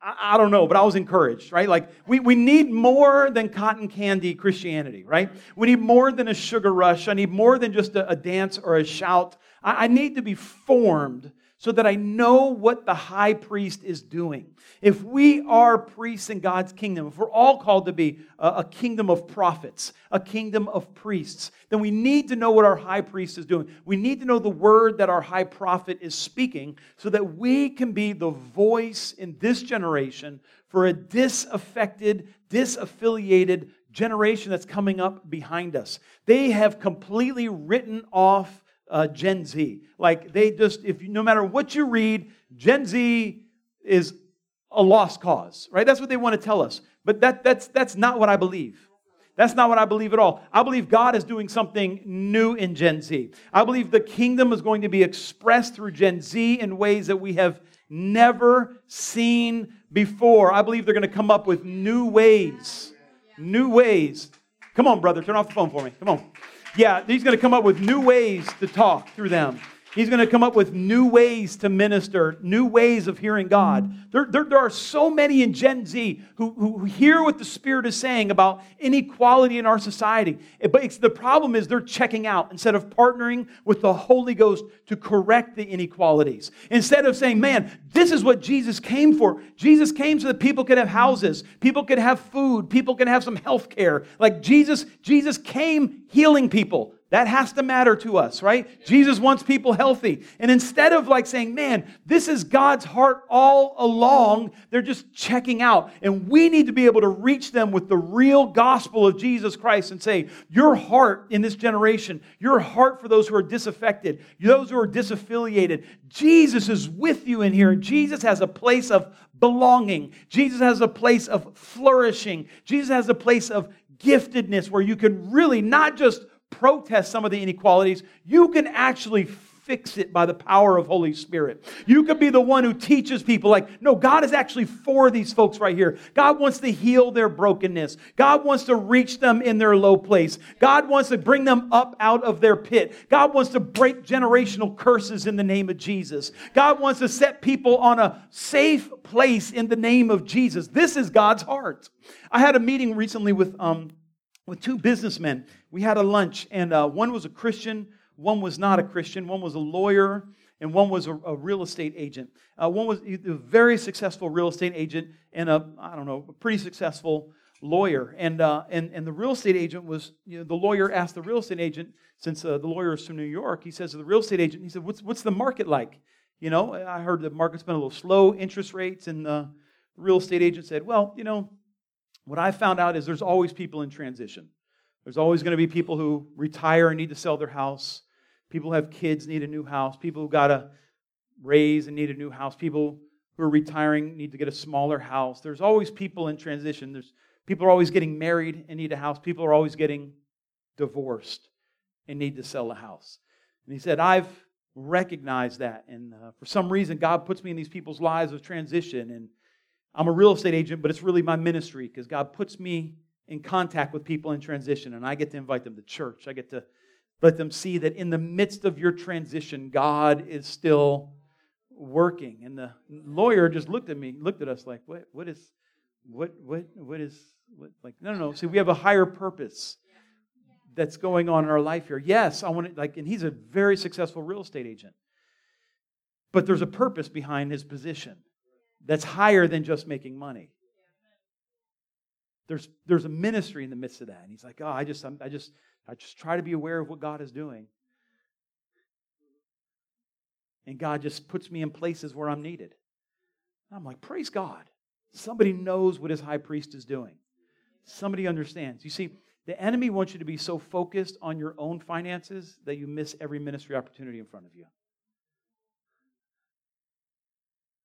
I, I don't know, but I was encouraged, right? Like, we, we need more than cotton candy Christianity, right? We need more than a sugar rush. I need more than just a, a dance or a shout. I, I need to be formed so that I know what the high priest is doing. If we are priests in God's kingdom, if we're all called to be a, kingdom of prophets, a kingdom of priests, then we need to know what our high priest is doing. We need to know the word that our high prophet is speaking so that we can be the voice in this generation for a disaffected, disaffiliated generation that's coming up behind us. They have completely written off uh, Gen Z. Like they just, if you, no matter what you read, Gen Z is a lost cause, right? That's what they want to tell us. But that, that's, that's not what I believe. That's not what I believe at all. I believe God is doing something new in Gen Z. I believe the kingdom is going to be expressed through Gen Z in ways that we have never seen before. I believe they're going to come up with new ways. New ways. Come on, brother, turn off the phone for me. Come on. Yeah, he's going to come up with new ways to talk through them. He's going to come up with new ways to minister, new ways of hearing God. There, there, there, are so many in Gen Z who, who hear what the Spirit is saying about inequality in our society. But the problem is they're checking out instead of partnering with the Holy Ghost to correct the inequalities. Instead of saying, man, this is what Jesus came for. Jesus came so that people could have houses, people could have food, people can have some health care. Like Jesus, Jesus came healing people. That has to matter to us, right? Jesus wants people healthy. And instead of like saying, man, this is God's heart all along, they're just checking out. And we need to be able to reach them with the real gospel of Jesus Christ and say, your heart in this generation, your heart for those who are disaffected, those who are disaffiliated, Jesus is with you in here. Jesus has a place of belonging. Jesus has a place of flourishing. Jesus has a place of giftedness where you can really not just protest some of the inequalities, you can actually fix it by the power of Holy Spirit. You could be the one who teaches people, like, no, God is actually for these folks right here. God wants to heal their brokenness. God wants to reach them in their low place. God wants to bring them up out of their pit. God wants to break generational curses in the name of Jesus. God wants to set people on a safe place in the name of Jesus. This is God's heart. I had a meeting recently with, um, with two businessmen. We had a lunch, and uh, one was a Christian, one was not a Christian, one was a lawyer, and one was a, a real estate agent. Uh, one was a very successful real estate agent and a, I don't know, a pretty successful lawyer. And, uh, and, and the real estate agent was, you know, the lawyer asked the real estate agent, since uh, the lawyer is from New York, he says to the real estate agent, he said, what's, what's the market like? You know, I heard the market's been a little slow, interest rates, and the real estate agent said, well, you know, what I found out is there's always people in transition. There's always going to be people who retire and need to sell their house. People who have kids need a new house. People who got to raise and need a new house. People who are retiring need to get a smaller house. There's always people in transition. There's people are always getting married and need a house. People are always getting divorced and need to sell a house. And he said, I've recognized that. And uh, for some reason, God puts me in these people's lives of transition. And I'm a real estate agent, but it's really my ministry because God puts me in contact with people in transition. And I get to invite them to church. I get to let them see that in the midst of your transition, God is still working. And the lawyer just looked at me, looked at us like, what, what is, what, what, what is, what, like, no, no, no. See, we have a higher purpose that's going on in our life here. Yes, I want to, like, and he's a very successful real estate agent. But there's a purpose behind his position that's higher than just making money. There's, there's a ministry in the midst of that. And he's like, oh, I just, I'm, I just, I just try to be aware of what God is doing. And God just puts me in places where I'm needed. I'm like, praise God. Somebody knows what his high priest is doing. Somebody understands. You see, the enemy wants you to be so focused on your own finances that you miss every ministry opportunity in front of you.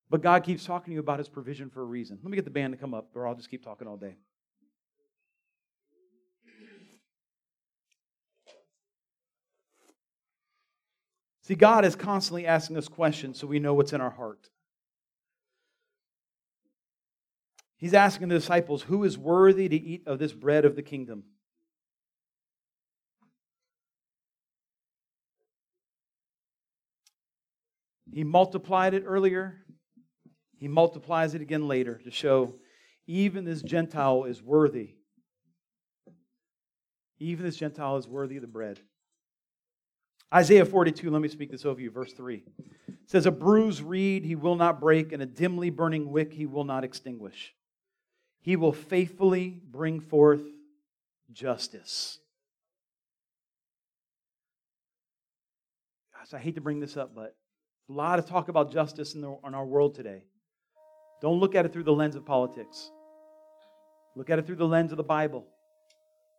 But God keeps talking to you about his provision for a reason. Let me get the band to come up, or I'll just keep talking all day. See, God is constantly asking us questions so we know what's in our heart. He's asking the disciples, Who is worthy to eat of this bread of the kingdom? He multiplied it earlier. He multiplies it again later to show even this Gentile is worthy. Even this Gentile is worthy of the bread. Isaiah 42, let me speak this over you, verse 3. It says, A bruised reed he will not break, and a dimly burning wick he will not extinguish. He will faithfully bring forth justice. Gosh, I hate to bring this up, but a lot of talk about justice in, the, in our world today. Don't look at it through the lens of politics. Look at it through the lens of the Bible.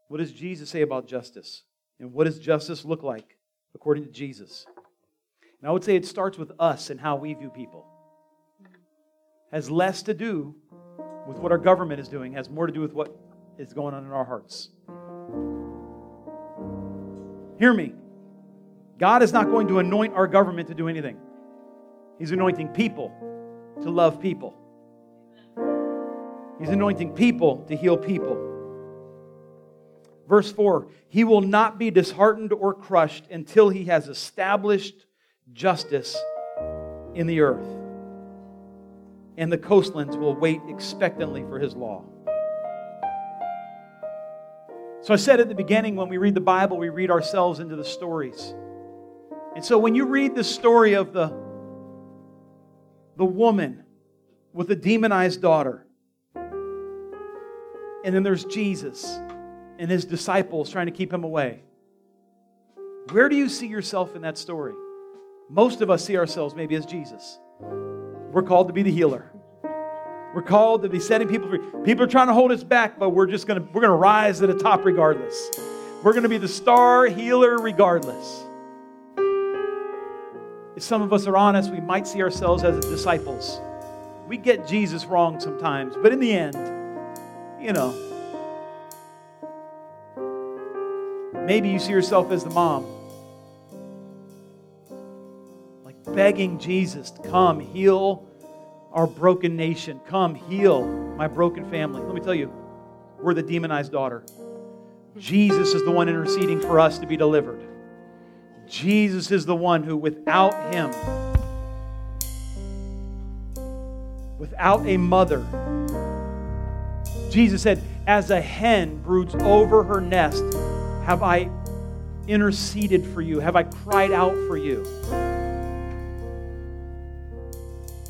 What does Jesus say about justice? And what does justice look like according to Jesus? And I would say it starts with us and how we view people. Has less to do with what our government is doing, has more to do with what is going on in our hearts. Hear me. God is not going to anoint our government to do anything. He's anointing people to love people. He's anointing people to heal people. Verse 4 He will not be disheartened or crushed until he has established justice in the earth. And the coastlands will wait expectantly for his law. So I said at the beginning, when we read the Bible, we read ourselves into the stories. And so when you read the story of the the woman with the demonized daughter. And then there's Jesus and his disciples trying to keep him away. Where do you see yourself in that story? Most of us see ourselves maybe as Jesus. We're called to be the healer. We're called to be setting people free. People are trying to hold us back, but we're just gonna we're gonna rise to the top regardless. We're gonna be the star healer regardless if some of us are honest, we might see ourselves as disciples. We get Jesus wrong sometimes, but in the end, you know, maybe you see yourself as the mom like begging Jesus, to come heal our broken nation. Come heal my broken family. Let me tell you, we're the demonized daughter. Jesus is the one interceding for us to be delivered. Jesus is the one who, without him, without a mother, Jesus said, As a hen broods over her nest, have I interceded for you? Have I cried out for you?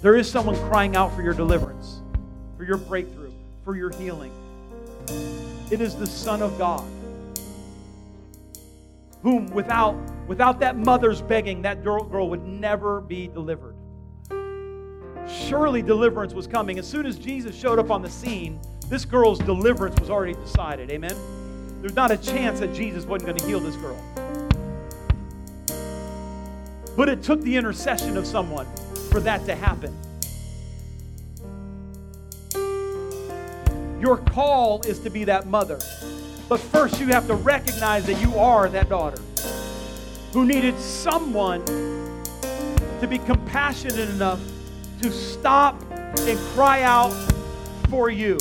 There is someone crying out for your deliverance, for your breakthrough, for your healing. It is the Son of God, whom without, without that mother's begging, that girl, girl would never be delivered. Surely deliverance was coming. As soon as Jesus showed up on the scene, this girl's deliverance was already decided. Amen? There's not a chance that Jesus wasn't going to heal this girl. But it took the intercession of someone for that to happen. Your call is to be that mother. But first, you have to recognize that you are that daughter who needed someone to be compassionate enough to stop and cry out for you.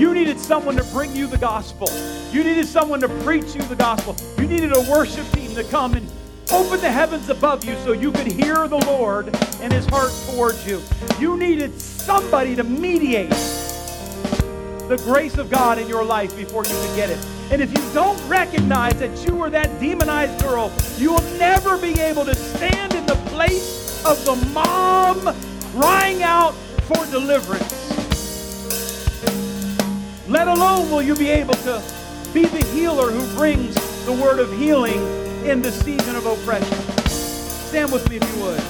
You needed someone to bring you the gospel. You needed someone to preach you the gospel. You needed a worship team to come and open the heavens above you so you could hear the Lord and his heart towards you. You needed somebody to mediate the grace of God in your life before you could get it. And if you don't recognize that you were that demonized girl, you will never be able to stand in the place of the mom crying out for deliverance let alone will you be able to be the healer who brings the word of healing in the season of oppression. Stand with me if you would.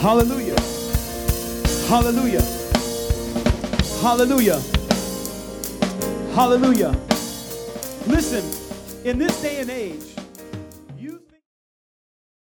Hallelujah. Hallelujah. Hallelujah. Hallelujah. Listen, in this day and age,